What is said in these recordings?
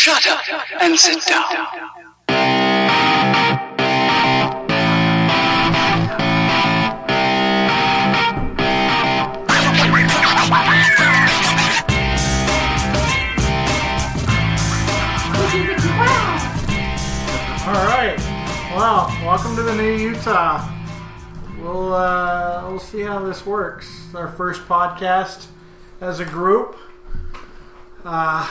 Shut up and sit down. All right. Well, welcome to the new Utah. We'll uh, we'll see how this works. It's our first podcast as a group. Uh,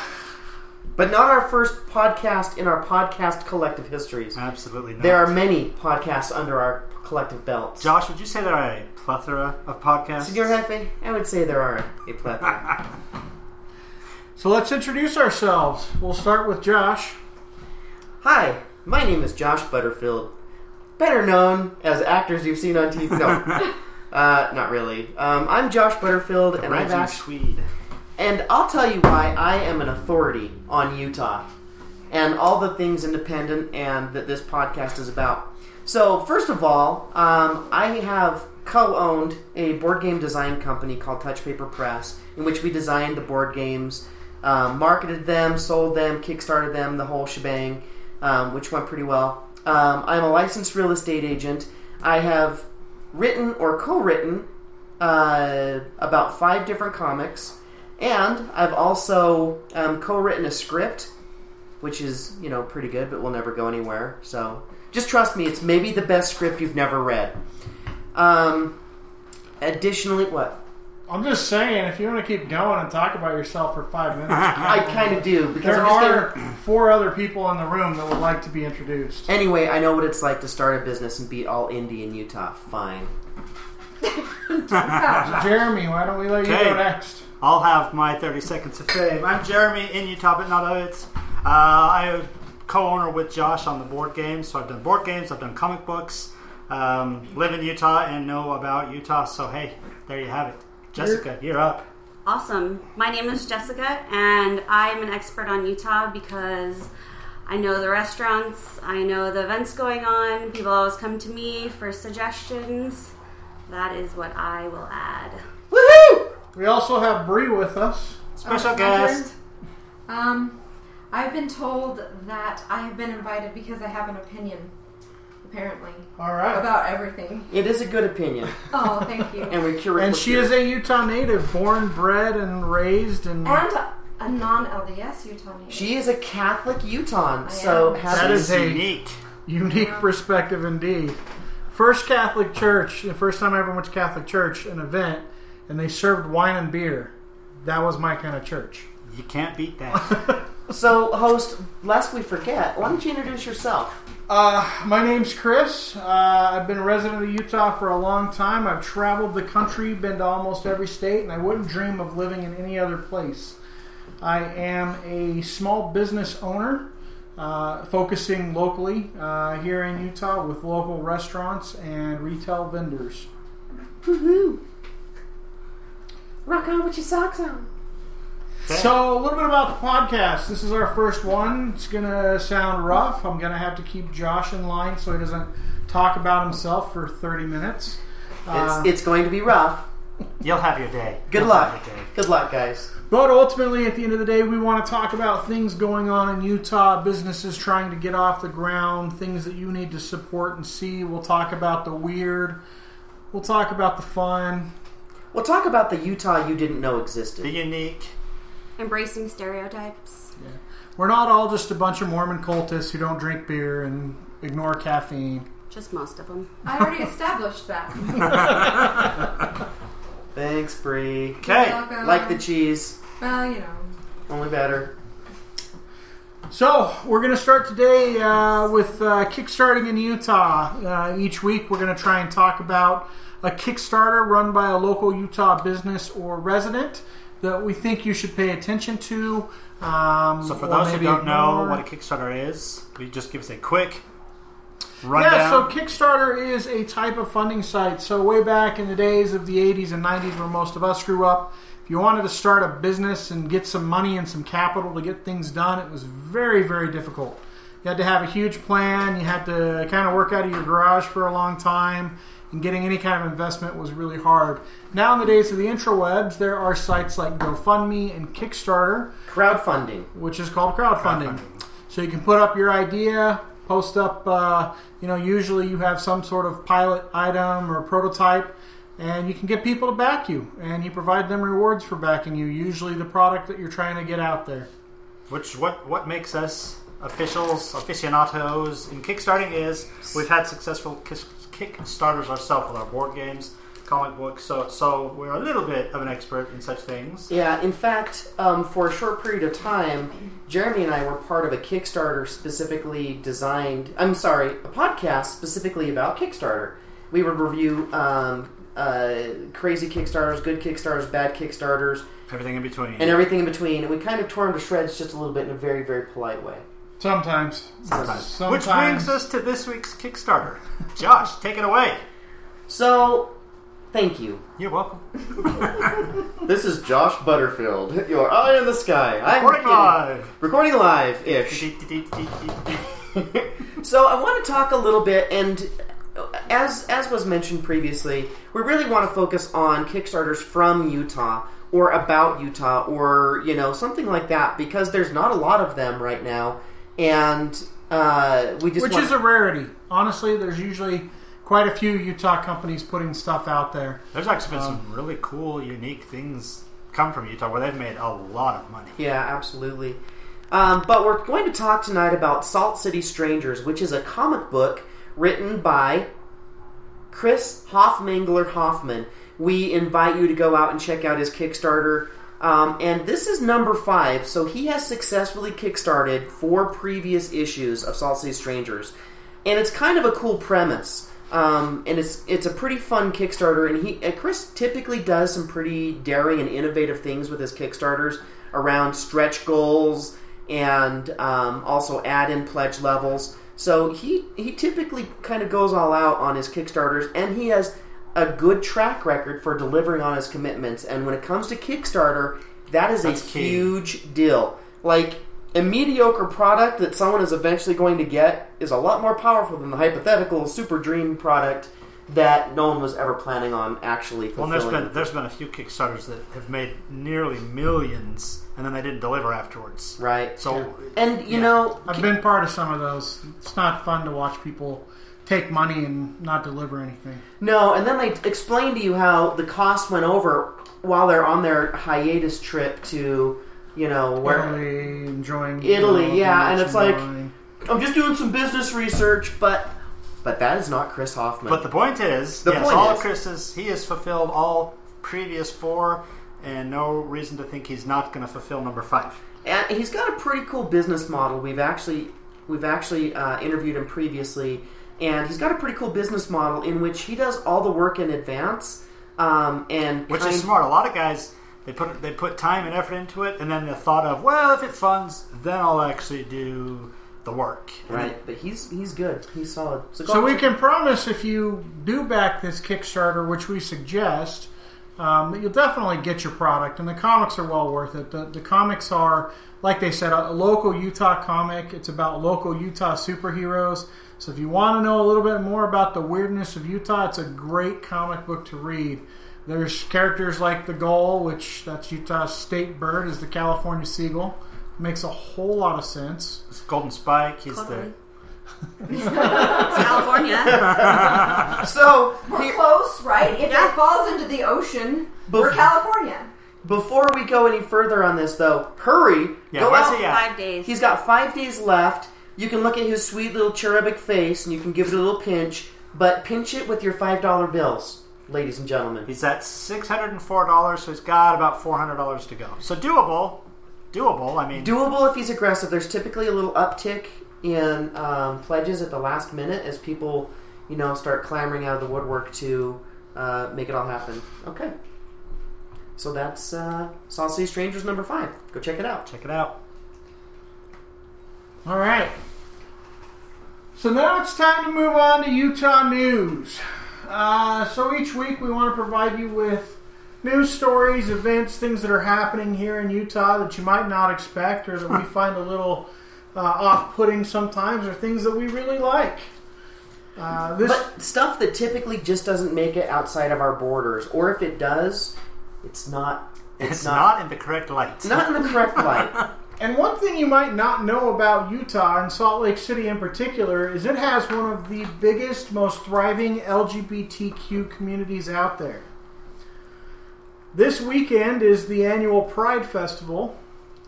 But not our first podcast in our podcast collective histories. Absolutely not. There are many podcasts under our collective belts. Josh, would you say there are a plethora of podcasts? Senor Jefe, I would say there are a plethora. so let's introduce ourselves. We'll start with Josh. Hi, my name is Josh Butterfield, better known as actors you've seen on TV. No, uh, not really. Um, I'm Josh Butterfield, and I've Reggie Swede. And I'll tell you why I am an authority on Utah and all the things independent and that this podcast is about. So, first of all, um, I have co-owned a board game design company called Touch Paper Press, in which we designed the board games, um, marketed them, sold them, kickstarted them, the whole shebang, um, which went pretty well. Um, I'm a licensed real estate agent. I have written or co-written uh, about five different comics, and I've also um, co-written a script, which is you know pretty good, but will never go anywhere. So just trust me; it's maybe the best script you've never read. Um, additionally, what I'm just saying, if you want to keep going and talk about yourself for five minutes, I kind of do because there are gonna- four other people in the room that would like to be introduced. Anyway, I know what it's like to start a business and beat all indie in Utah. Fine. Jeremy, why don't we let you Okay. go next? I'll have my 30 seconds of fame. I'm Jeremy in Utah, but not of it. Uh, I'm co-owner with Josh on the board games. So I've done board games, I've done comic books, um, live in Utah, and know about Utah. So hey, there you have it. Jessica, you're up. Awesome. My name is Jessica, and I'm an expert on Utah because I know the restaurants, I know the events going on. People always come to me for suggestions. That is what I will add. Woohoo! We also have Bree with us. Special Oh, guest. Um, I've been told that I have been invited because I have an opinion, apparently, All right. about everything. It is a good opinion, Oh, thank you. and we're curious. And she is a Utah native, born, bred, and raised in. and a non-LDS Utah native. She is a Catholic Utahn, I so am. have That That is is a- unique. Unique perspective indeed. First Catholic church, the first time I ever went to Catholic church, an event, and they served wine and beer. That was my kind of church. You can't beat that. So, host, lest we forget, why don't you introduce yourself? Uh, my name's Chris. Uh, I've been a resident of Utah for a long time. I've traveled the country, been to almost every state, and I wouldn't dream of living in any other place. I am a small business owner, uh, focusing locally uh, here in Utah with local restaurants and retail vendors. Woohoo! Rock on with your socks on. So, a little bit about the podcast. This is our first one. It's going to sound rough. I'm going to have to keep Josh in line so he doesn't talk about himself for 30 minutes. Uh, It's, it's going to be rough. You'll have your day. Good You'll luck. day. Good luck, guys. but ultimately, at the end of the day, we want to talk about things going on in Utah, businesses trying to get off the ground, things that you need to support and see. We'll talk about the weird. We'll talk about the fun. We'll talk about the Utah you didn't know existed. The unique. Embracing stereotypes. We're not all just a bunch of Mormon cultists who don't drink beer and ignore caffeine. Just most of them. I already established that. Thanks, Bree. Okay. Like the cheese, Well, you know. only better. So we're going to start today uh, with uh, kickstarting in Utah. Uh, each week, we're going to try and talk about a Kickstarter run by a local Utah business or resident that we think you should pay attention to. Um, So for or those who don't know what a Kickstarter is, could you just give us a quick rundown? Yeah, so Kickstarter is a type of funding site. So way back in the days of the 80s and 90s where most of us grew up, if you wanted to start a business and get some money and some capital to get things done, it was very, very difficult. You had to have a huge plan. You had to kind of work out of your garage for a long time, and getting any kind of investment was really hard. Now, in the days of the intrawebs, there are sites like GoFundMe and Kickstarter, Crowdfunding. which is called crowdfunding. Crowdfunding. So you can put up your idea, post up. Uh, you know, usually you have some sort of pilot item or prototype, and you can get people to back you, and you provide them rewards for backing you. Usually, the product that you're trying to get out there. Which what what makes us officials, aficionados in kickstarting is we've had successful kick- kickstarters ourselves with our board games, comic books. So so we're a little bit of an expert in such things. Yeah, in fact, um, for a short period of time, Jeremy and I were part of a Kickstarter specifically designed. I'm sorry, a podcast specifically about Kickstarter. We would review um, uh, crazy Kickstarters, good Kickstarters, bad Kickstarters, Everything in between. and everything in between. And we kind of tore them to shreds just a little bit in a very, very polite way. Sometimes. Sometimes. Which brings us to this week's Kickstarter. Josh, take it away. So, thank you. You're welcome. This is Josh Butterfield, your eye in the sky. I'm Recording kidding. live. Recording live ish. So I want to talk a little bit, and as as was mentioned previously, we really want to focus on Kickstarters from Utah or about Utah or you know something like that because there's not a lot of them right now, and uh, we just Which want- is a rarity. Honestly, there's usually quite a few Utah companies putting stuff out there. There's actually been some really cool, unique things come from Utah where they've made a lot of money. Yeah, absolutely. Um, but we're going to talk tonight about Salt City Strangers, which is a comic book written by Chris Hoffmangler Hoffman. We invite you to go out and check out his Kickstarter. Um, and this is number five, so he has successfully kickstarted four previous issues of Salt City Strangers, and it's kind of a cool premise. Um, and it's it's a pretty fun Kickstarter, and he and Chris typically does some pretty daring and innovative things with his Kickstarters around stretch goals and um, also add in pledge levels. So he he typically kind of goes all out on his Kickstarters, and he has a good track record for delivering on his commitments. And when it comes to Kickstarter, that is That's a key. huge deal. Like a mediocre product that someone is eventually going to get is a lot more powerful than the hypothetical super dream product that no one was ever planning on actually Well, fulfilling. and there's been there's been a few Kickstarters that have made nearly millions, and then they didn't deliver afterwards. right. So, And you Yeah. know, I've been part of some of those. It's not fun to watch people take money and not deliver anything. No, and then they explain to you how the cost went over while they're on their hiatus trip to, you know, where Italy, enjoying Italy, yeah, and it's like- merchandising. I'm just doing some business research, but but that is not Chris Hoffman. but the point is, The yes, point all is- Chris's he has fulfilled all previous four, and no reason to think he's not going to fulfill number five. and he's got a pretty cool business model. We've actually we've actually uh, interviewed him previously, and he's got a pretty cool business model in which he does all the work in advance. Um, and Which kind- is smart. A lot of guys they put they put time and effort into it, and then the thought of well, if it funds, then I'll actually do the work. Right? But he's he's good. He's solid. go So we can promise if you do back this Kickstarter, which we suggest, um, that you'll definitely get your product, and the comics are well worth it. The, the comics are, like they said, a, a local Utah comic. It's about local Utah superheroes. So if you want to know a little bit more about the weirdness of Utah, it's a great comic book to read. There's characters like the gull, which that's Utah's state bird, is the California seagull. Makes a whole lot of sense. It's Golden Spike. He's Totally. the California. So We're here- close, right? If Yeah. it falls into the ocean, we're California. Before we go any further on this, though, hurry! Yeah, go out. he? Five days. He's got five days left. You can look at his sweet little cherubic face, and you can give it a little pinch. But pinch it with your five dollar bills, ladies and gentlemen. He's at six hundred and four dollars, so he's got about four hundred dollars to go. So doable, doable. I mean, Doable if he's aggressive. There's typically a little uptick in um, pledges at the last minute as people, you know, start clamoring out of the woodwork to uh, make it all happen. Okay. So that's uh, Salt Strangers number five. Go check it out. check it out. All right. So now it's time to move on to Utah news. Uh, so each week we want to provide you with news stories, events, things that are happening here in Utah that you might not expect or that we find a little uh, off-putting sometimes or things that we really like. Uh, this But stuff that typically just doesn't make it outside of our borders, or if it does, it's not. It's, It's not. not in the correct light. Not in the correct light. And one thing you might not know about Utah and Salt Lake City in particular is it has one of the biggest, most thriving LGBTQ communities out there. This weekend is the annual Pride Festival,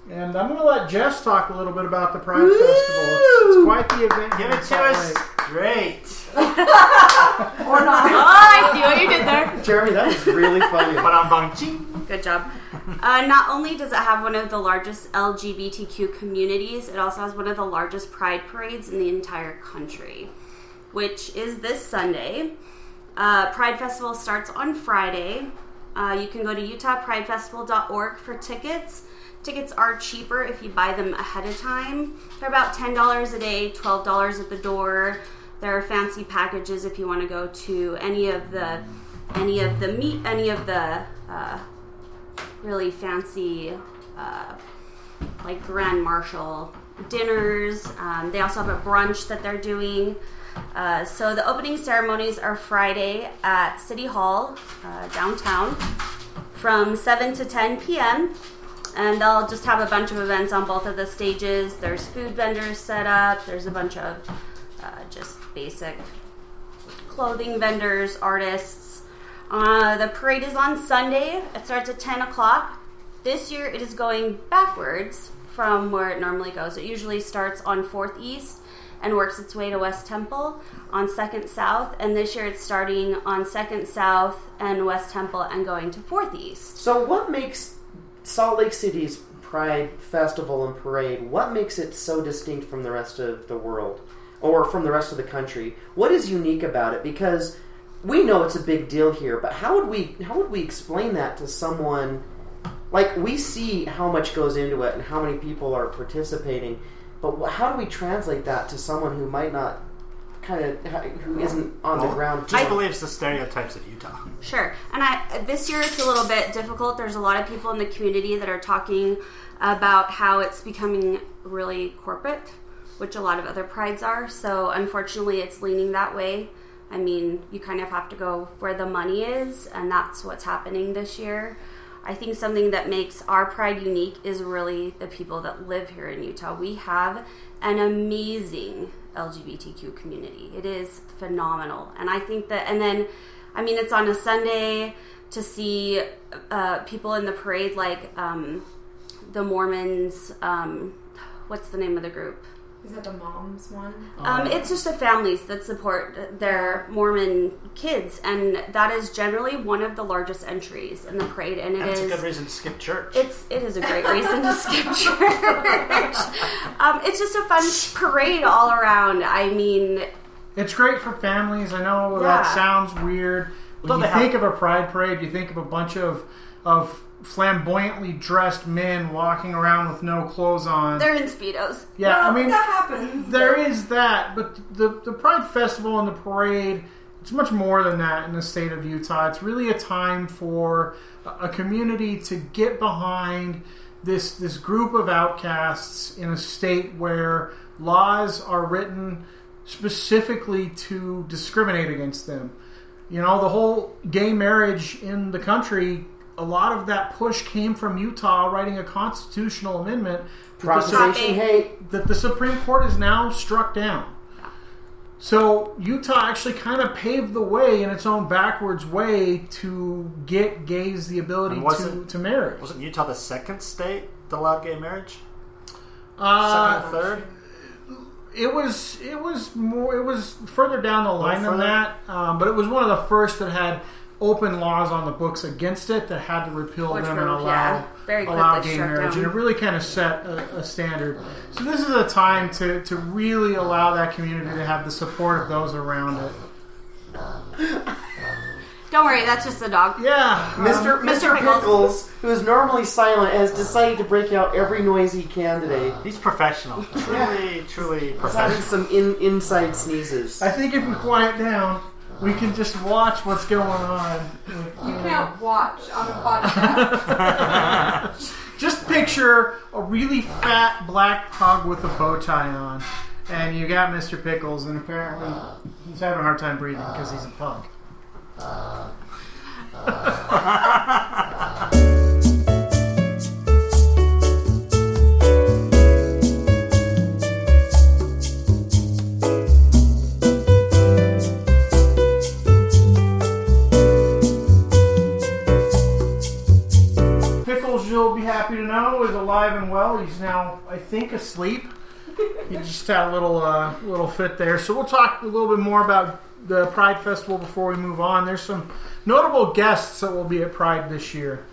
and I'm going to let Jess talk a little bit about the Pride Festival. It's, it's quite the event. Give it to us straight. Or not. Oh, I see what you did there. Jeremy, that was really funny. But I'm bang. Good job. Uh, not only does it have one of the largest LGBTQ communities, it also has one of the largest pride parades in the entire country, which is this Sunday. Uh, pride Festival starts on Friday. Uh, you can go to utahpridefestival.org for tickets. Tickets are cheaper if you buy them ahead of time. They're about $10 a day, $12 at the door. There are fancy packages if you want to go to any of the any of the meet any of the uh, really fancy uh, like grand marshal dinners. Um, they also have a brunch that they're doing. Uh, so the opening ceremonies are friday at city hall uh, downtown from 7 to 10 p.m and they'll just have a bunch of events on both of the stages. There's food vendors set up. There's a bunch of uh, just basic clothing vendors, artists. Uh, the parade is on Sunday. It starts at 10 o'clock. This year it is going backwards from where it normally goes. It usually starts on 4th East and works its way to West Temple on 2nd South. And this year it's starting on 2nd South and West Temple and going to 4th East. So, what makes Salt Lake City's Pride Festival and Parade? What makes it so distinct from the rest of the world, or from the rest of the country? What is unique about it? Because we know it's a big deal here, but how would we how would we explain that to someone? Like we see how much goes into it and how many people are participating, but how do we translate that to someone who might not kind of who isn't on the Well, ground? Just believes the stereotypes of Utah. Sure. And I this year it's a little bit difficult. There's a lot of people in the community that are talking about how it's becoming really corporate, which a lot of other prides are. So unfortunately, it's leaning that way. I mean, you kind of have to go where the money is, and that's what's happening this year. I think something that makes our pride unique is really the people that live here in Utah. We have an amazing LGBTQ community. It is phenomenal. And I think that, and then, I mean, it's on a Sunday to see uh, people in the parade like um, the Mormons. Um, what's the name of the group? Is that the mom's one? Um, it's just the families that support their Mormon kids, and that is generally one of the largest entries in the parade. And it That's is a good reason to skip church. it's it is a great reason to skip church. um, it's just a fun parade all around. I mean, It's great for families. I know Yeah. that sounds weird. When you they have- think of a pride parade, you think of a bunch of of flamboyantly dressed men walking around with no clothes on. they're in speedos. yeah, I mean that happens. there is that, but the the Pride Festival and the parade it's much more than that in the state of Utah. It's really a time for a- a community to get behind this this group of outcasts in a state where laws are written specifically to discriminate against them. You know, the whole gay marriage in the country, a lot of that push came from Utah writing a constitutional amendment that the, hate. that the Supreme Court has now struck down. So Utah actually kind of paved the way in its own backwards way to get gays the ability to, to marry. Wasn't Utah the second state that allowed gay marriage? Uh, Second or third? it was it was more it was further down the line than further? that, um, but it was one of the first that had open laws on the books against it that had to repeal Which them were, and allow yeah, very allow gay marriage, down. and it really kind of set a, a standard. So this is a time to to really allow that community to have the support of those around it. Don't worry, that's just the dog. Yeah, um, Mr. Mr. Mr. Pickles. Pickles, who is normally silent, has decided to break out every noise he can today. He's professional. Truly, truly He's having some in, inside sneezes. I think if we quiet down, we can just watch what's going on. You can't watch on a podcast. just picture a really fat black pug with a bow tie on, and you got Mr. Pickles, and apparently he's having a hard time breathing because he's a pug. He's now, I think, asleep. He just had a little uh, little fit there. So we'll talk a little bit more about the Pride Festival before we move on. There's some notable guests that will be at Pride this year.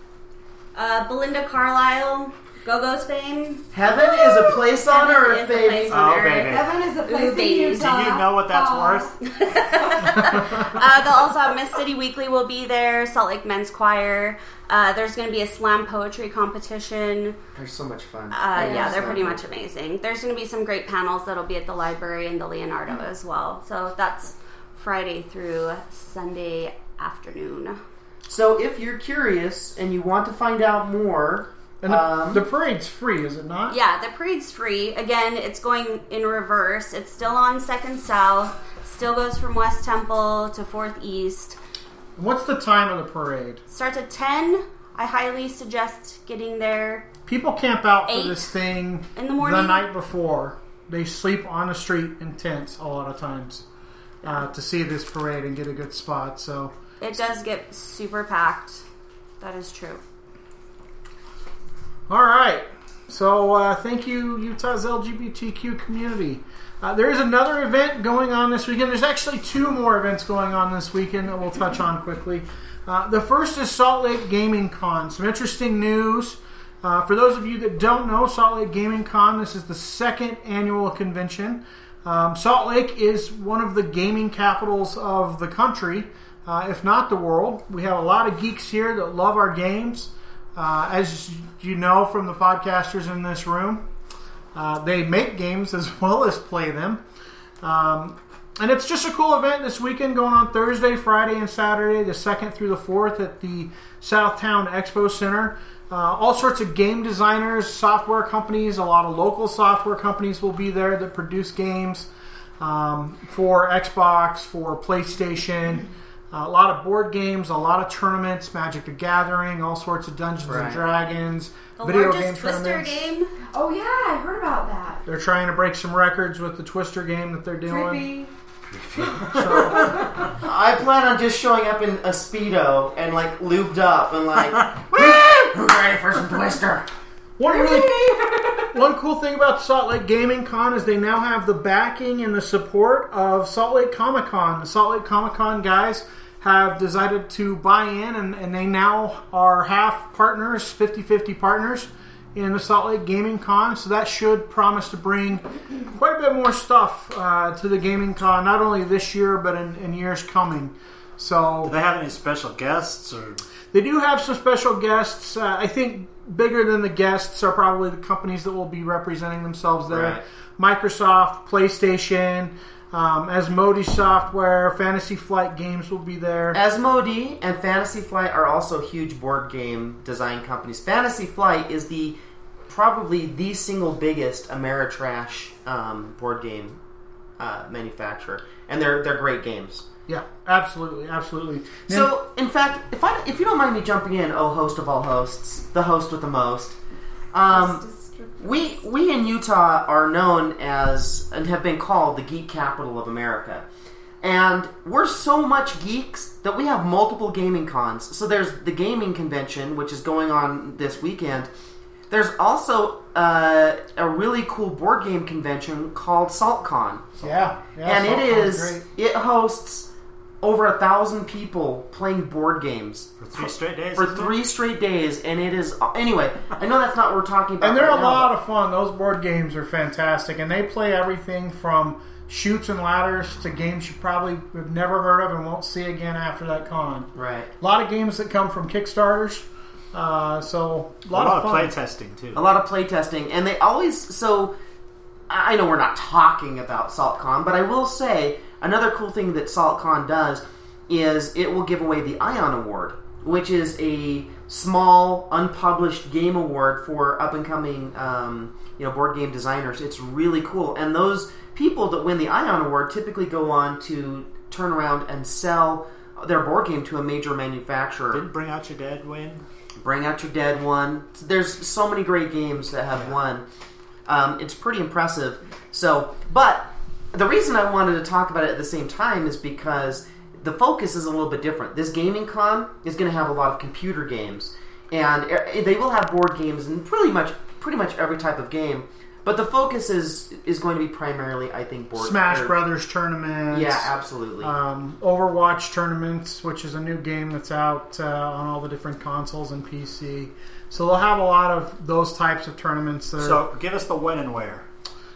Uh, Belinda Carlisle, Go-Go's fame. Heaven is a place on Heaven earth, is a baby. place on Oh, earth. baby. Heaven is a place baby. in Do Utah. Do you know what that's Aw. worth? Uh, they'll also have Miss City Weekly will be there. Salt Lake Men's Choir. Uh, there's going to be a slam poetry competition. They're so much fun. Uh, yeah, they're pretty much amazing. There's going to be some great panels that'll be at the library and the Leonardo as well. So that's Friday through Sunday afternoon. So if you're curious and you want to find out more, And the, um, the parade's free, is it not? Yeah, the parade's free. Again, it's going in reverse. It's still on Second South. Still goes from West Temple to Fourth East. What's the time of the parade? Starts at ten. I highly suggest getting there. People camp out for this thing in the morning. the night before. They sleep on the street in tents a lot of times uh, to see this parade and get a good spot. So It does get super packed. That is true. All right. So uh, thank you, Utah's LGBTQ community. Uh, there is another event going on this weekend. There's actually two more events going on this weekend that we'll touch on quickly. Uh, the first is Salt Lake Gaming Con. Some interesting news. Uh, for those of you that don't know, Salt Lake Gaming Con, this is the second annual convention. Um, Salt Lake is one of the gaming capitals of the country, uh, if not the world. We have a lot of geeks here that love our games. Uh, as you know from the podcasters in this room, uh, they make games as well as play them. Um, and it's just a cool event this weekend going on Thursday, Friday, and Saturday, the 2nd through the 4th at the South Towne Expo Center. Uh, all sorts of game designers, software companies, a lot of local software companies will be there that produce games um, for Xbox, for PlayStation. Uh, a lot of board games, a lot of tournaments, Magic the Gathering, all sorts of Dungeons and Dragons, The video game largest Twister tournaments. game. Oh yeah, I heard about that. They're trying to break some records with the Twister game that they're doing. Creepy. So, I plan on just showing up in a speedo and like lubed up and like, who's ready for some Twister? one really one cool thing about Salt Lake Gaming Con is they now have the backing and the support of Salt Lake Comic Con. The Salt Lake Comic Con guys have decided to buy in, and, and they now are half partners, 50 50 partners in the Salt Lake Gaming Con. So that should promise to bring quite a bit more stuff uh, to the Gaming Con, not only this year, but in, in years coming. So Do they have any special guests or? they do have some special guests. Uh, I think bigger than the guests are probably the companies that will be representing themselves there. Microsoft, PlayStation, um, Asmodee Software, Fantasy Flight Games will be there. Asmodee and Fantasy Flight are also huge board game design companies. Fantasy Flight is the probably the single biggest Ameritrash um, board game uh, manufacturer, and they're they're great games. Yeah, absolutely, absolutely. Now- So, in fact, if I if you don't mind me jumping in, oh host of all hosts, the host with the most, um, we we in Utah are known as and have been called the geek capital of America. And we're so much geeks that we have multiple gaming cons. So there's the gaming convention, which is going on this weekend. There's also uh, a really cool board game convention called SaltCon, yeah, yeah, and it SaltCon's is great. it hosts over a thousand people playing board games For three straight days? for isn't it? three straight days, and it is anyway. I know that's not what we're talking about, And they're right a now, lot of fun. Those board games are fantastic, and they play everything from Chutes and Ladders to games you probably have never heard of and won't see again after that con. right. A lot of games that come from Kickstarters. Uh, so a A lot, lot of of fun. play testing too. a lot of playtesting, and they always so. I know we're not talking about SaltCon, but I will say another cool thing that SaltCon does is it will give away the Ion Award. which is a small, unpublished game award for up and coming, um, you know, board game designers. It's really cool, and those people that win the Ion Award typically go on to turn around and sell their board game to a major manufacturer. Didn't Bring Out Your Dead win? Bring Out Your Dead won. There's so many great games that have won. Um, it's pretty impressive. So, but the reason I wanted to talk about it at the same time is because the focus is a little bit different. This gaming con is going to have a lot of computer games, and they will have board games and pretty much pretty much every type of game. But the focus is is going to be primarily, I think, board Smash or- Brothers tournaments. Yeah, absolutely. Um, Overwatch tournaments, which is a new game that's out uh, on all the different consoles and PC. So they'll have a lot of those types of tournaments. That are, So give us the when and where.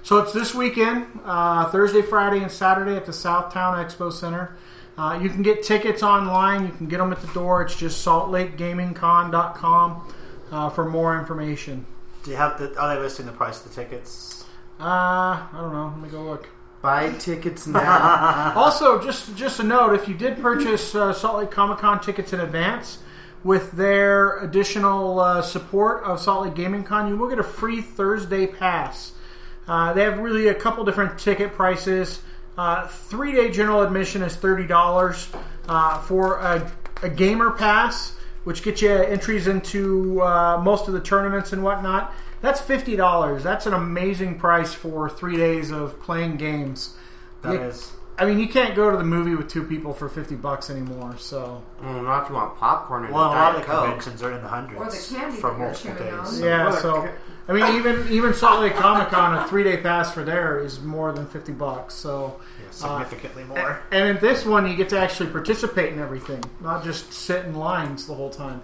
So it's this weekend, uh, Thursday, Friday, and Saturday at the South Towne Expo Center. Uh, you can get tickets online. You can get them at the door. It's just saltlakegamingcon.com uh, for more information. Do you have the? Are they listing the price of the tickets? Uh, I don't know. Let me go look. Buy tickets now. Also, just just a note: if you did purchase uh, Salt Lake Comic Con tickets in advance, with their additional uh, support of Salt Lake Gaming Con, you will get a free Thursday pass. Uh, they have really a couple different ticket prices. Uh, Three day general admission is thirty dollars uh, for a, a gamer pass, which gets you entries into uh, most of the tournaments and whatnot. That's fifty dollars. That's an amazing price for three days of playing games. That Yeah. is. I mean, you can't go to the movie with two people for fifty bucks anymore. So Mm, not if you want popcorn and Well, a lot of the Coke. conventions are in the hundreds Or the candy for multiple days. on. yeah, so cr- I mean, even even Salt Lake Comic Con, a three day pass for there is more than fifty bucks. So, Yeah, significantly more. and in this one, you get to actually participate in everything, not just sit in lines the whole time.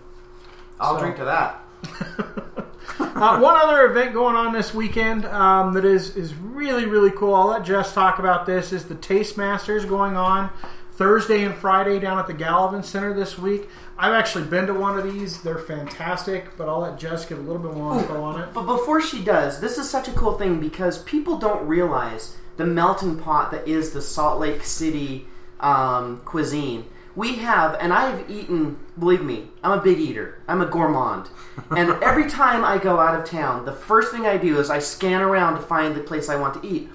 I'll So- drink to that. Uh, one other event going on this weekend um, that is is really really cool. I'll let Jess talk about this. Is the Taste Masters going on Thursday and Friday down at the Gallivan Center this week? I've actually been to one of these. They're fantastic, but I'll let Jess give a little bit more info on it. But before she does, this is such a cool thing because people don't realize the melting pot that is the Salt Lake City um, cuisine. We have, and I've eaten, believe me, I'm a big eater. I'm a gourmand. and every time I go out of town, the first thing I do is I scan around to find the place I want to eat.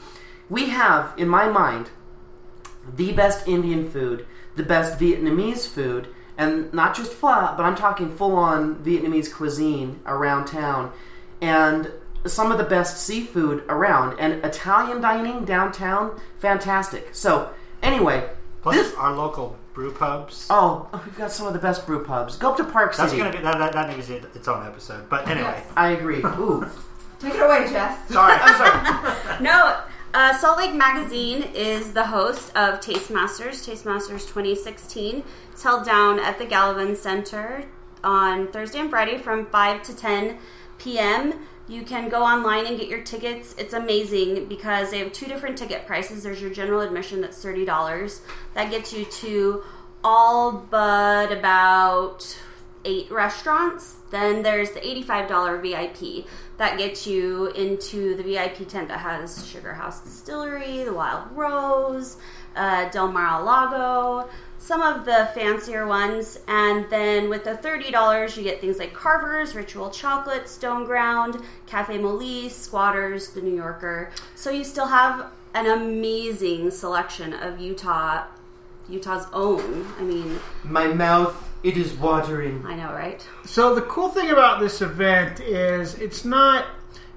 We have, in my mind, the best Indian food, the best Vietnamese food, and not just pho, but I'm talking full on Vietnamese cuisine around town, and some of the best seafood around, and Italian dining downtown, fantastic. So, anyway, Plus, this. our local brew pubs. Oh, we've got some of the best brew pubs. Go up to Park City. That's City. gonna be that, that, that needs its own episode. But anyway, Yes. I agree. Ooh, Take it away, Jess. sorry. I'm sorry. No, uh, Salt Lake Magazine is the host of Tastemasters, Tastemasters 2016. It's held down at the Gallivan Center on Thursday and Friday from 5 to 10 p.m. You can go online and get your tickets. It's amazing because they have two different ticket prices. There's your general admission that's $30. That gets you to all but about eight restaurants. Then there's the $85 VIP. That gets you into the VIP tent that has Sugar House Distillery, the Wild Rose, uh, Del Mar Lago, some of the fancier ones. And then with the $30, you get things like Carver's, Ritual Chocolate, Stone Ground, Cafe Molise, Squatters, The New Yorker. So you still have an amazing selection of Utah, Utah's own. I mean, My mouth, it is watering. I know, right? So the cool thing about this event is it's not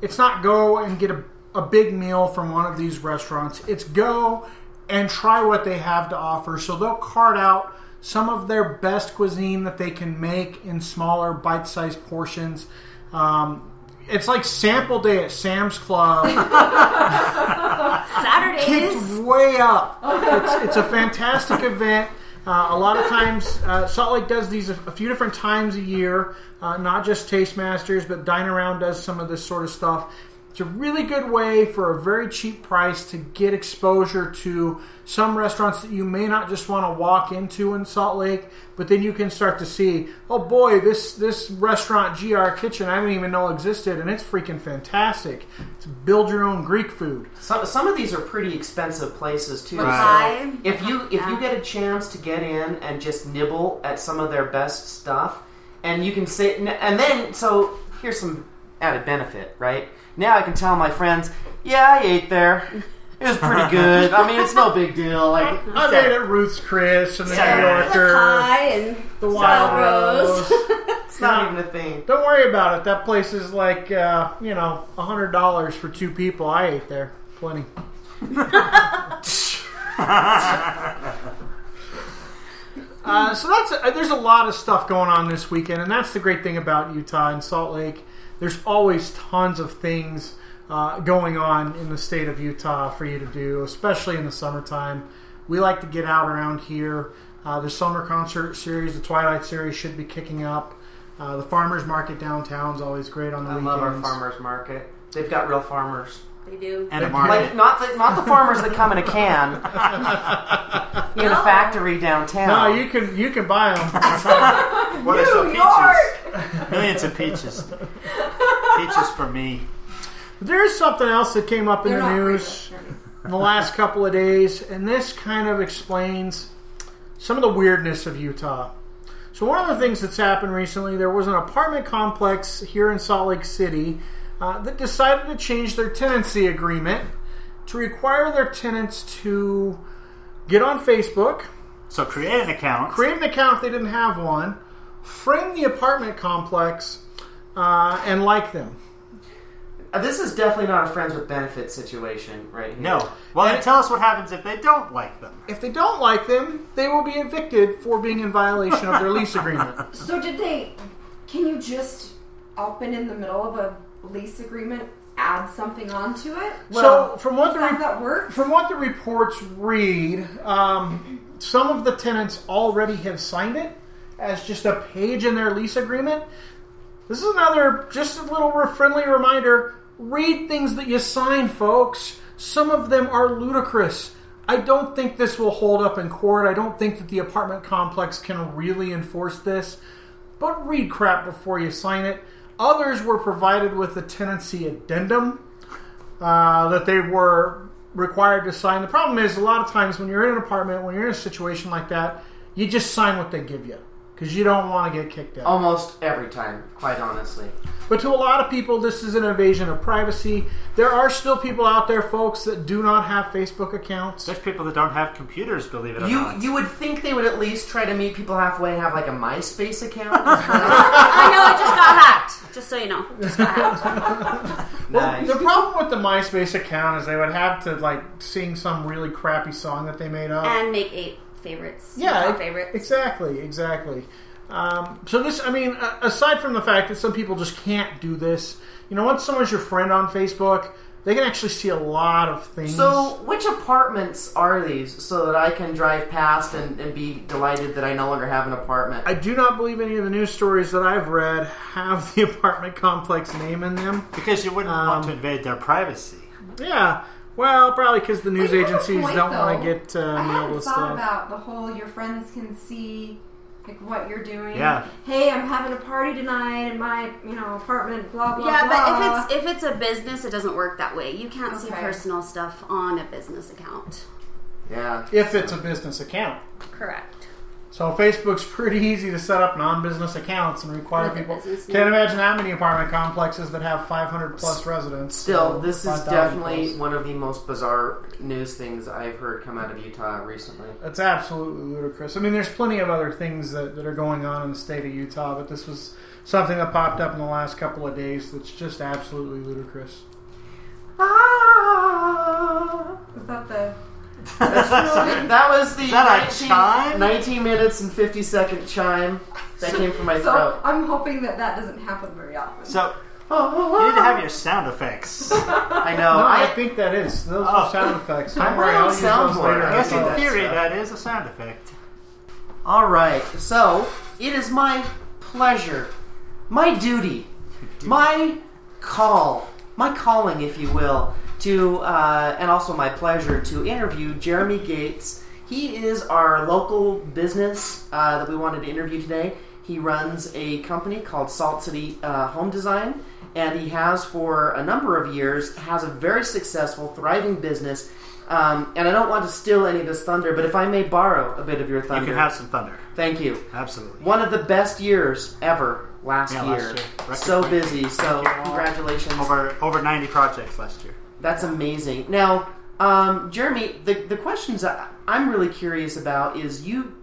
it's not go and get a, a big meal from one of these restaurants. It's go and try what they have to offer. So they'll cart out some of their best cuisine that they can make in smaller bite-sized portions. Um, it's like sample day at Sam's Club. Saturdays. kicked way up. It's, it's a fantastic event. Uh, a lot of times, uh, Salt Lake does these a, a few different times a year. Uh, not just Taste Masters, but Dine Around does some of this sort of stuff. It's a really good way for a very cheap price to get exposure to some restaurants that you may not just want to walk into in Salt Lake, but then you can start to see, oh boy, this this restaurant GR Kitchen I didn't even know existed, and it's freaking fantastic. To build your own Greek food. Some, some of these are pretty expensive places too. Like so if you if you get a chance to get in and just nibble at some of their best stuff, and you can say, and then so here's some added benefit, right? Now I can tell my friends, yeah, I ate there. It was pretty good. I mean, it's no big deal. Like I made at Ruth's Chris and the New Yeah. Yorker, Pie and the Wild Rose. Rose. it's not even a thing. Don't worry about it. That place is like uh, you know a hundred dollars for two people. I ate there, plenty. uh, so that's uh, there's a lot of stuff going on this weekend, and that's the great thing about Utah and Salt Lake. There's always tons of things uh, going on in the state of Utah for you to do, especially in the summertime. We like to get out around here. Uh, the summer concert series, the Twilight series, should be kicking up. Uh, the farmers market downtown is always great on the I weekends. love our farmers market. They've got real farmers. They do. And a Like not the not the farmers that come in a can in a factory downtown. No, you can you can buy them. What is New the peaches? Millions of peaches. Peaches for me. There's something else that came up in They're the news in the last couple of days, and this kind of explains some of the weirdness of Utah. So, one of the things that's happened recently, there was an apartment complex here in Salt Lake City uh, that decided to change their tenancy agreement to require their tenants to get on Facebook, So create an account. create an account if they didn't have one, friend the apartment complex, uh, and like them. Uh, This is definitely not a friends with benefits situation, right here. no. Well, then tell us what happens if they don't like them. If they don't like them, they will be evicted for being in violation of their lease agreement. So did they? Can you just open in the middle of a lease agreement, add something onto it? so, from what the re- from what the reports read, um, some of the tenants already have signed it as just a page in their lease agreement. This is another just a little friendly reminder: read things that you sign, folks. Some of them are ludicrous. I don't think this will hold up in court. I don't think that the apartment complex can really enforce this. But read crap before you sign it. Others were provided with a tenancy addendum uh, that they were required to sign. The problem is, a lot of times when you're in an apartment, when you're in a situation like that, you just sign what they give you because you don't want to get kicked out. Almost every time, quite honestly. But to a lot of people, this is an invasion of privacy. There are still people out there, folks, that do not have Facebook accounts. There's people that don't have computers, believe it or You not. you would think they would at least try to meet people halfway and have like a MySpace account. I know it just got hacked. Just so you know, just got hacked. nice. The problem with the MySpace account is they would have to like sing some really crappy song that they made up. and make eight favorites. Yeah, top favorites. exactly, exactly. Um, so this, I mean, a- aside from the fact that some people just can't do this, you know, once someone's your friend on Facebook, they can actually see a lot of things. So, which apartments are these so that I can drive past and, and be delighted that I no longer have an apartment? I do not believe any of the news stories that I've read have the apartment complex name in them. because you wouldn't want to Um, invade their privacy. Yeah, well, probably because the news have a agencies point, don't want though. to get uh, I nailed hadn't with thought stuff. about the whole your friends can see like what you're doing. Yeah. Hey, I'm having a party tonight in my you know apartment. Blah blah. Blah. Yeah, blah. but if it's if it's a business, it doesn't work that way. You can't see personal stuff on a business account. yeah. if it's a business account. Correct. So Facebook's pretty easy to set up non-business accounts and require With people. business Can't name. imagine that many apartment complexes that have 500 plus residents. Still, or this is definitely plus. one of the most bizarre news things I've heard come out of Utah recently. That's absolutely ludicrous. I mean, there's plenty of other things that, that are going on in the state of Utah, but this was something that popped up in the last couple of days that's just absolutely ludicrous. Ah! is that the that was the Is that 19, chime? 19 minutes and 50 second chime that came from my so throat. I'm hoping that that doesn't happen very often. So oh, oh, oh. you need to have your sound effects. I know. No, I, I, think that is. Those Oh. are sound effects. Don't I'm worry, my I'll use soundboard. those later. I I guess do in that theory stuff. that is a sound effect. All right. So it is my pleasure, my duty, my call my calling, if you will, to uh, and also my pleasure to interview Jeremy Gates. He is our local business uh, that we wanted to interview today. He runs a company called Salt City uh, Home Design, and he has for a number of years has a very successful, thriving business. Um, and I don't want to steal any of this thunder, but if I may borrow a bit of your thunder, You can have some thunder. thank you. Absolutely. One of the best years ever last Yeah, year. last year. So busy. So congratulations. Over over 90 projects last year. That's amazing. Now, um, Jeremy, the the questions I'm really curious about is you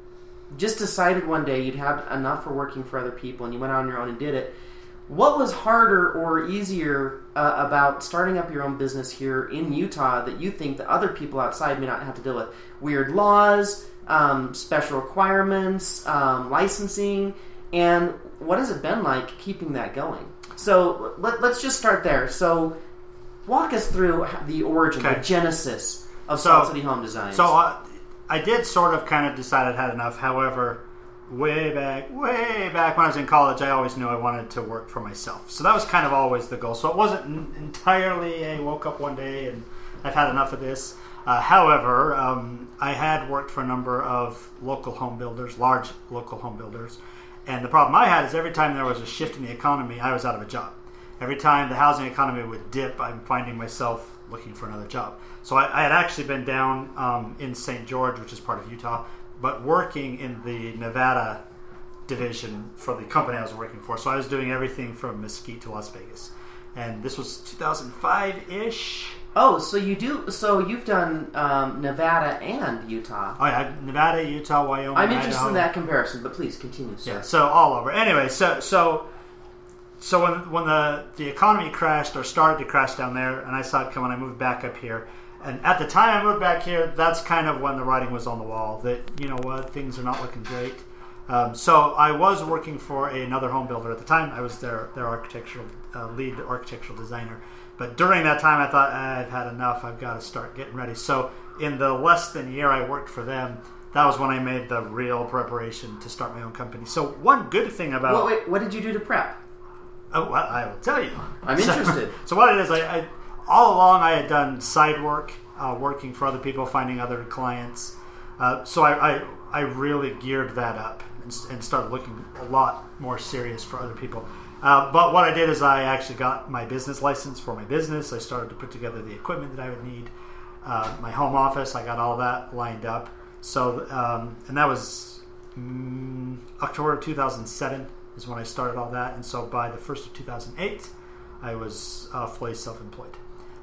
just decided one day you'd have enough for working for other people, and you went out on your own and did it. What was harder or easier uh, about starting up your own business here in Utah that you think that other people outside may not have to deal with? Weird laws, um, special requirements, um, licensing, and what has it been like keeping that going? So let, let's just start there. So walk us through the origin, Okay. the genesis of So- Salt City Home Designs. So uh, I did sort of kind of decide I'd had enough. However, way back, way back when I was in college, I always knew I wanted to work for myself. So that was kind of always the goal. So it wasn't n- entirely a woke up one day and I've had enough of this. Uh, however, um, I had worked for a number of local home builders, large local home builders. And the problem I had is every time there was a shift in the economy, I was out of a job. Every time the housing economy would dip, I'm finding myself looking for another job. So I, I had actually been down um, in St. George, which is part of Utah, but working in the Nevada division for the company I was working for. So I was doing everything from Mesquite to Las Vegas. And this was 2005 ish. oh, so you do? So you've done um, Nevada and Utah. Oh, yeah, Nevada, Utah, Wyoming. I'm interested Idaho. in that comparison, but please continue, sir. Yeah, so all over. Anyway, so so so when when the the economy crashed or started to crash down there, and I saw it coming, I moved back up here. And at the time I moved back here, that's kind of when the writing was on the wall that you know what things are not looking great. Um, so I was working for another home builder at the time. I was their their architectural uh, lead architectural designer. But during that time, I thought "Ah, I've had enough. I've got to start getting ready. So in the less than year I worked for them, that was when I made the real preparation to start my own company. So one good thing about Well, wait, what did you do to prep? Oh, well, I will tell you. I'm So- interested. So, what it is, I, I all along I had done side work, uh, working for other people, finding other clients. Uh, so I, I I really geared that up and, and started looking a lot more serious for other people. Uh, but what I did is I actually got my business license for my business. I started to put together the equipment that I would need. Uh, my home office, I got all that lined up. So, um, and that was mm, October of 2007 is when I started all that. And so by the first of 2008, I was uh, fully self-employed.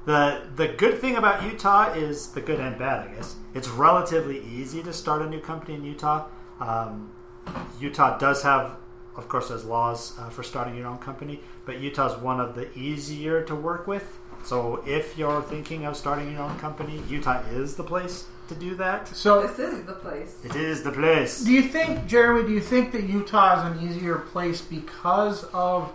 The the good thing about Utah is the good and bad, I guess. It's relatively easy to start a new company in Utah. Um, Utah does have, of course, there's laws uh, for starting your own company, but Utah is one of the easier to work with. So if you're thinking of starting your own company, Utah is the place to do that. So, This is the place. It is the place. do you think, Jeremy? Do you think that Utah is an easier place because of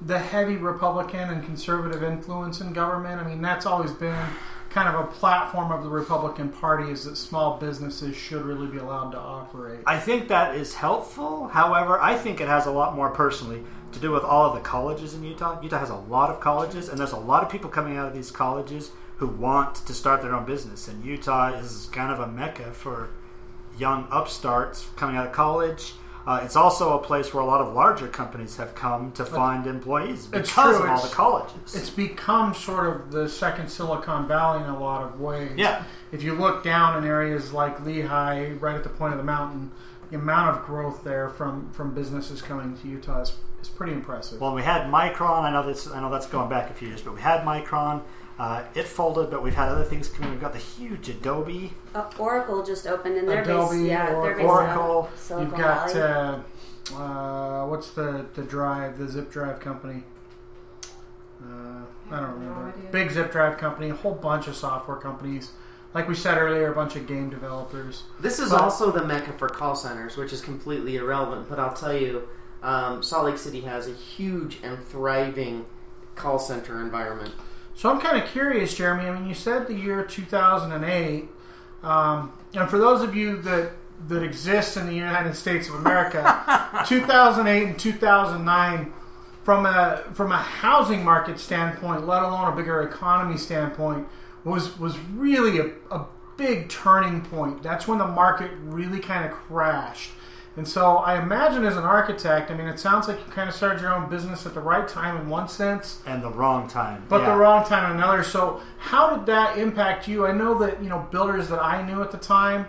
the heavy Republican and conservative influence in government? I mean, that's always been kind of a platform of the Republican Party is that small businesses should really be allowed to operate. I think that is helpful. However, I think it has a lot more personally to do with all of the colleges in Utah. Utah has a lot of colleges, and there's a lot of people coming out of these colleges who want to start their own business. And Utah is kind of a mecca for young upstarts coming out of college. Uh, it's also a place where a lot of larger companies have come to find employees because of all it's- the colleges. It's become sort of the second Silicon Valley in a lot of ways. Yeah. If you look down in areas like Lehi, right at the point of the mountain, the amount of growth there from, from businesses coming to Utah is, is pretty impressive. Well, we had Micron. I know this. I know that's going back a few years, but we had Micron. Uh, it folded, but we've had other things coming. We've got the huge Adobe. Uh, Oracle just opened in their Adobe, base. Yeah, Oracle. their base Oracle. Silicon You've got Valley. uh, uh, what's the, the drive, the zip drive company? Uh, I don't remember. idea. Big zip drive company, a whole bunch of software companies. Like we said earlier, a bunch of game developers. This is But- also the mecca for call centers, which is completely irrelevant. But I'll tell you, um, Salt Lake City has a huge and thriving call center environment. So I'm kind of curious, Jeremy. I mean, you said the year 2008, um, and for those of you that that exist in the United States of America, 2008 and 2009 from a from a housing market standpoint, let alone a bigger economy standpoint, was was really a, a big turning point. That's when the market really kind of crashed. And so I imagine as an architect, I mean, it sounds like you kind of started your own business at the right time in one sense, And the wrong time. but Yeah. the wrong time in another. So how did that impact you? I know that you know builders that I knew at the time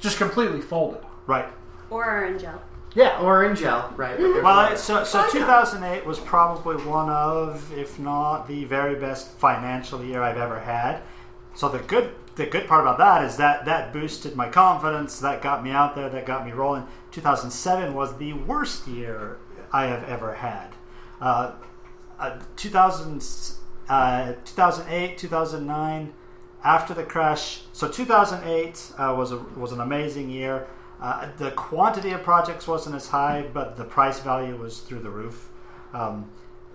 just completely folded. Right. Or are in jail. Yeah, Or in gel, right? with their Well, so so 2008 was probably one of, if not the very best financial year I've ever had. So the good the good part about that is that that boosted my confidence. That got me out there. That got me rolling. 2007 was the worst year I have ever had. Uh, uh, 2000, uh, 2008, 2009, after the crash. So 2008 uh, was a, was an amazing year. Uh, the quantity of projects wasn't as high, but the price value was through the roof. Um,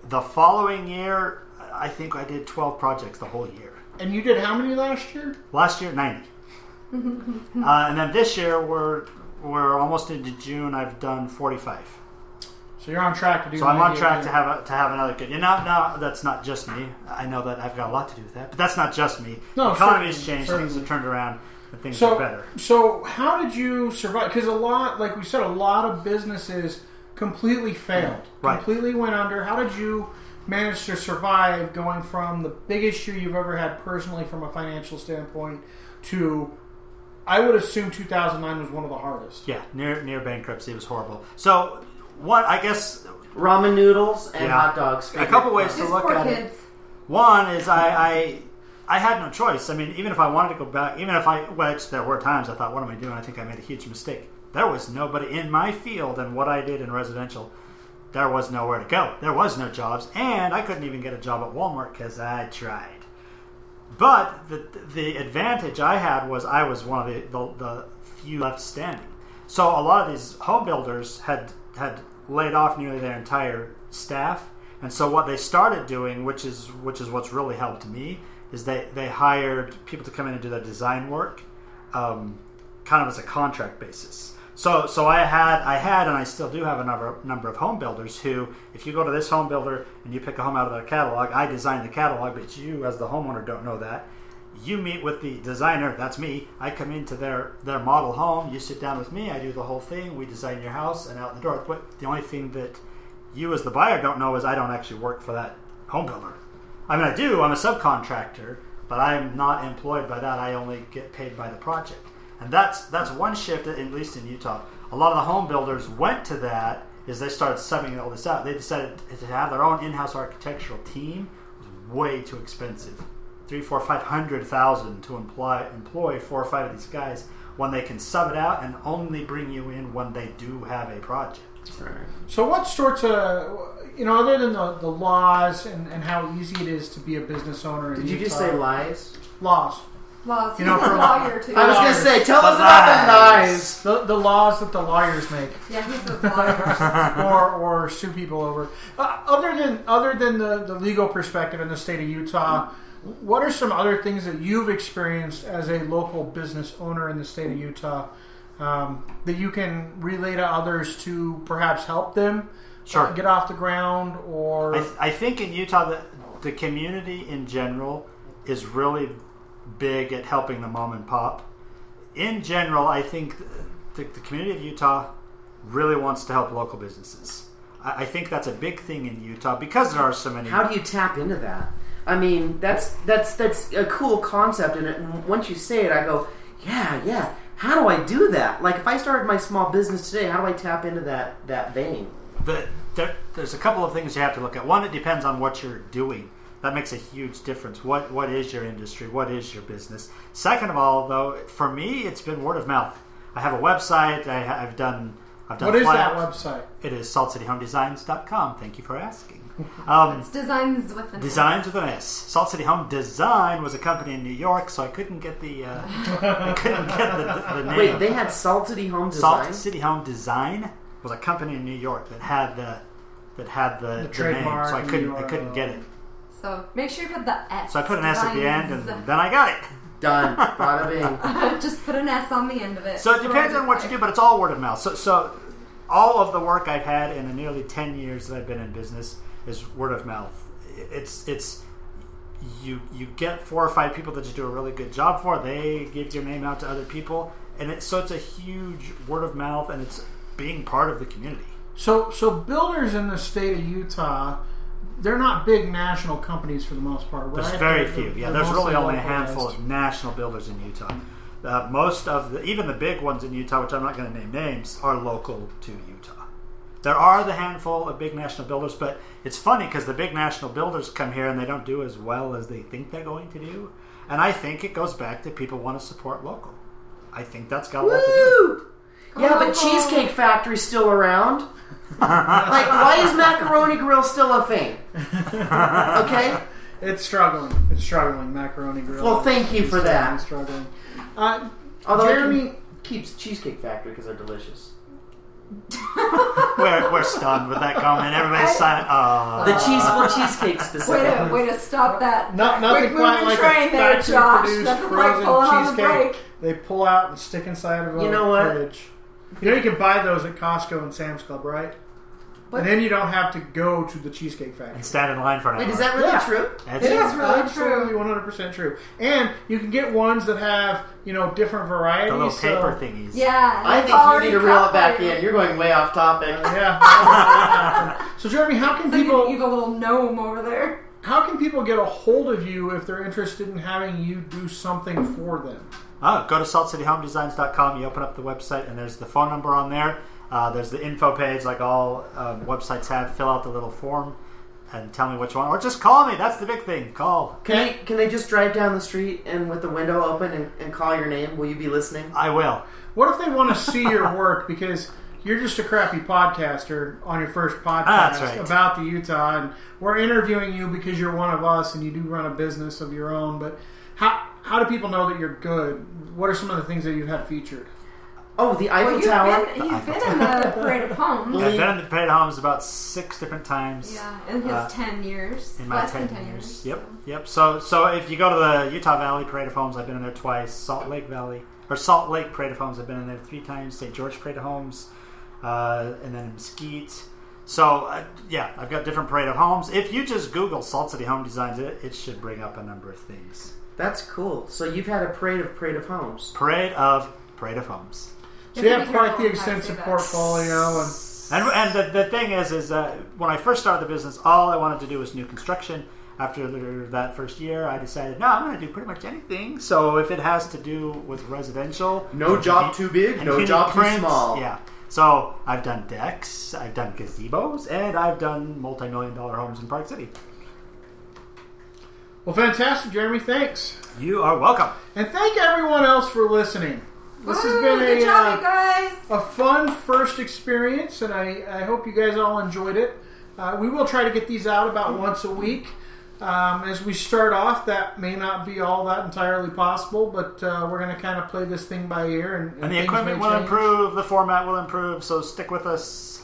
the following year, I think I did 12 projects the whole year. And you did how many last year? Last year, 90. uh, and then this year, we're we're almost into June. I've done 45. So you're on track to do. So I'm on track again. to have a, to have another good. You know, no, that's not just me. I know that I've got a lot to do with that, but that's not just me. No, the economy has changed, certainly. things have turned around, and things So, are better. so how did you survive? Because a lot, like we said, a lot of businesses completely failed, Right. completely went under. How did you manage to survive going from the biggest year you've ever had personally from a financial standpoint to, I would assume 2009 was one of the hardest. Yeah, near near bankruptcy was horrible. So what I guess, ramen noodles and Yeah. hot dogs. a couple ways to look poor at it. One is I, I I had no choice. I mean, even if I wanted to go back, even if I, which there were times I thought, what am I doing? I think I made a huge mistake. There was nobody in my field, and what I did in residential, there was nowhere to go. There was no jobs, and I couldn't even get a job at Walmart because I tried. But the the advantage I had was I was one of the, the, the few left standing. So a lot of these home builders had had laid off nearly their entire staff, and so what they started doing, which is which is what's really helped me, is they they hired people to come in and do their design work, um, kind of as a contract basis. So so I had I had and I still do have a number number of home builders who, if you go to this home builder and you pick a home out of their catalog, I design the catalog, but you as the homeowner don't know that. You meet with the designer, that's me. I come into their their model home. You sit down with me. I do the whole thing. We design your house and out the door. But the only thing that you as the buyer don't know is I don't actually work for that home builder. I mean, I do. I'm a subcontractor, but I'm not employed by that. I only get paid by the project, and that's that's one shift, at least in Utah. A lot of the home builders went to that is they started subbing all this out. They decided to have their own in-house architectural team it was way too expensive. Three, four, five hundred thousand to employ employ four or five of these guys when they can sub it out and only bring you in when they do have a project. Right. So what sorts of, you know, other than the, the laws and, and how easy it is to be a business owner in Did you just say lies? laws? Laws. You He's know, a for- lawyer too. I was gonna say, tell The us about the lies. lies. The, the laws that the lawyers make. yeah, he's a lawyer. or or sue people over. Uh, other than other than the, the legal perspective in the state of Utah, what are some other things that you've experienced as a local business owner in the state of Utah um, that you can relay to others to perhaps help them Sure. uh, get off the ground or I, th- I think in Utah, the, the community in general is really big at helping the mom and pop. In general, I think the, the community of Utah really wants to help local businesses. I, I think that's a big thing in Utah because there are so many. How do you tap into that? I mean, that's that's that's a cool concept, and, it, and once you say it, I go, yeah, yeah. How do I do that? Like, if I started my small business today, how do I tap into that that vein? the, there, there's a couple of things you have to look at. One, it depends on what you're doing. That makes a huge difference. What what is your industry? What is your business? Second of all, though, for me, it's been word of mouth. I have a website. I, I've done. I've done. what is that website? It is saltcityhomedesigns.com. Thank you for asking. Um, It's designs with an Designs with an S. Salt City Home Design was a company in New York, so I couldn't get the uh, I couldn't get the, the, the name. Wait, they had Salt City Home Design. Salt City Home Design was a company in New York that had the that had the, The the name, trademark so I couldn't I couldn't get it. So make sure you put the S. So I put an S at the end, and then I got it. Done. Bada bing. Just put an S on the end of it. So it depends on what you do, but it's all word of mouth. So so all of the work I've had in the nearly ten years that I've been in business is word of mouth. It's it's you you get four or five people that you do a really good job for. They give your name out to other people, and it's so it's a huge word of mouth, and it's being part of the community. So, so builders in the state of Utah, they're not big national companies for the most part, right? There's very few. Yeah, there's really only a handful of national builders in Utah. Uh, most of the, even the big ones in Utah, which I'm not going to name names, are local to Utah. There are the handful of big national builders, but it's funny because the big national builders come here and they don't do as well as they think they're going to do. And I think it goes back to people want to support local. I think that's got a lot to do. Woo! Yeah, but Cheesecake Factory's still around. like, why is Macaroni Grill still a thing? Okay? It's struggling. It's struggling. Macaroni grill. Well, thank you is for that. definitely Struggling. Uh, Although Jeremy- Jeremy keeps Cheesecake Factory because they're delicious. We're, we're stunned with that comment. Everybody's silent. Oh. The cheese, well, cheesecake Way specifically. to, way to stop that. not, nothing Quick quite moving like train a there, factory Josh. produced Nothing like frozen pulling on the cheesecake. brake. They pull out and stick inside of a You know what? fridge. You know you can buy those at Costco and Sam's Club, right? What? And then you don't have to go to the Cheesecake Factory. and stand in line for an Wait, hour. is that really Yeah. true? That's It it. is really absolutely one hundred percent true. And you can get ones that have you know different varieties. The little so- paper thingies. Yeah. I it's think you already need to reel it back calculated. in. You're going way off topic. Uh, yeah. so Jeremy, how can It's like people an evil little gnome over there. how can people get a hold of you if they're interested in having you do something for them? Oh, go to saltcityhomedesigns.com. You open up the website, and there's the phone number on there. Uh, there's the info page, like all um, websites have. Fill out the little form and tell me which one, or just call me. That's the big thing. Call. Can they can they just drive down the street and with the window open and, and call your name? Will you be listening? I will. What if they want to see your work because you're just a crappy podcaster on your first podcast That's right. about the Utah, and we're interviewing you because you're one of us and you do run a business of your own. But how how do people know that you're good? What are some of the things that you've had featured? Oh, the Eiffel Well, you've Tower. been, he's been in the Parade of Homes. I've been in the Parade Homes about six different times. Yeah, in his Uh, 10 years. In my Less 10 than 10 years. years. Yep, yep. So, so if you go to the Utah Valley Parade of Homes, I've been in there twice. Salt Lake Valley or Salt Lake Parade of Homes, I've been in there three times. St. George Parade of Homes, uh, and then Mesquite. So, uh, yeah, I've got different Parade of Homes. If you just Google Salt City Home Designs, it, it should bring up a number of things. That's cool. So you've had a parade of parade of homes. Parade of Parade of Homes. So you have have to be quite the careful how you extensive portfolio, and And, and the, the thing is, is uh, when I first started the business, all I wanted to do was new construction. After the, that first year, I decided, no, I'm going to do pretty much anything. So if it has to do with residential, No job too big, no can you job too small. Yeah. So I've done decks, I've done gazebos, and I've done multi-million dollar homes in Park City. Well, fantastic, Jeremy. Thanks, You are welcome. and thank everyone else for listening. This has been good a job, uh, you guys. a fun first experience, and I, I hope you guys all enjoyed it. Uh, we will try to get these out about once a week. Um, as we start off, that may not be all that entirely possible, but uh, we're going to kind of play this thing by ear. And, And the equipment will change. improve, the format will improve, so stick with us.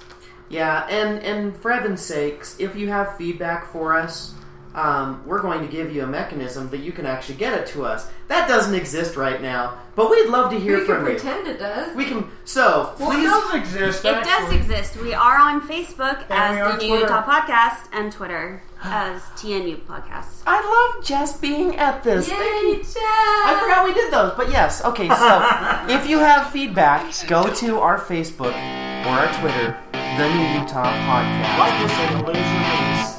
Yeah, and and for heaven's sakes, if you have feedback for us, um, we're going to give you a mechanism that you can actually get it to us. That doesn't exist right now, but we'd love to hear We from you. we pretend it does. We can. So Well, it does exist. It does exist. We are on Facebook we as are the New Utah Podcast and Twitter as TNU Podcast. I love Jess being at this. Thank you. Yay, Jeff! I forgot we did those, but yes. Okay, so if you have feedback, go to our Facebook or our Twitter, the New Utah Podcast. Like this and lose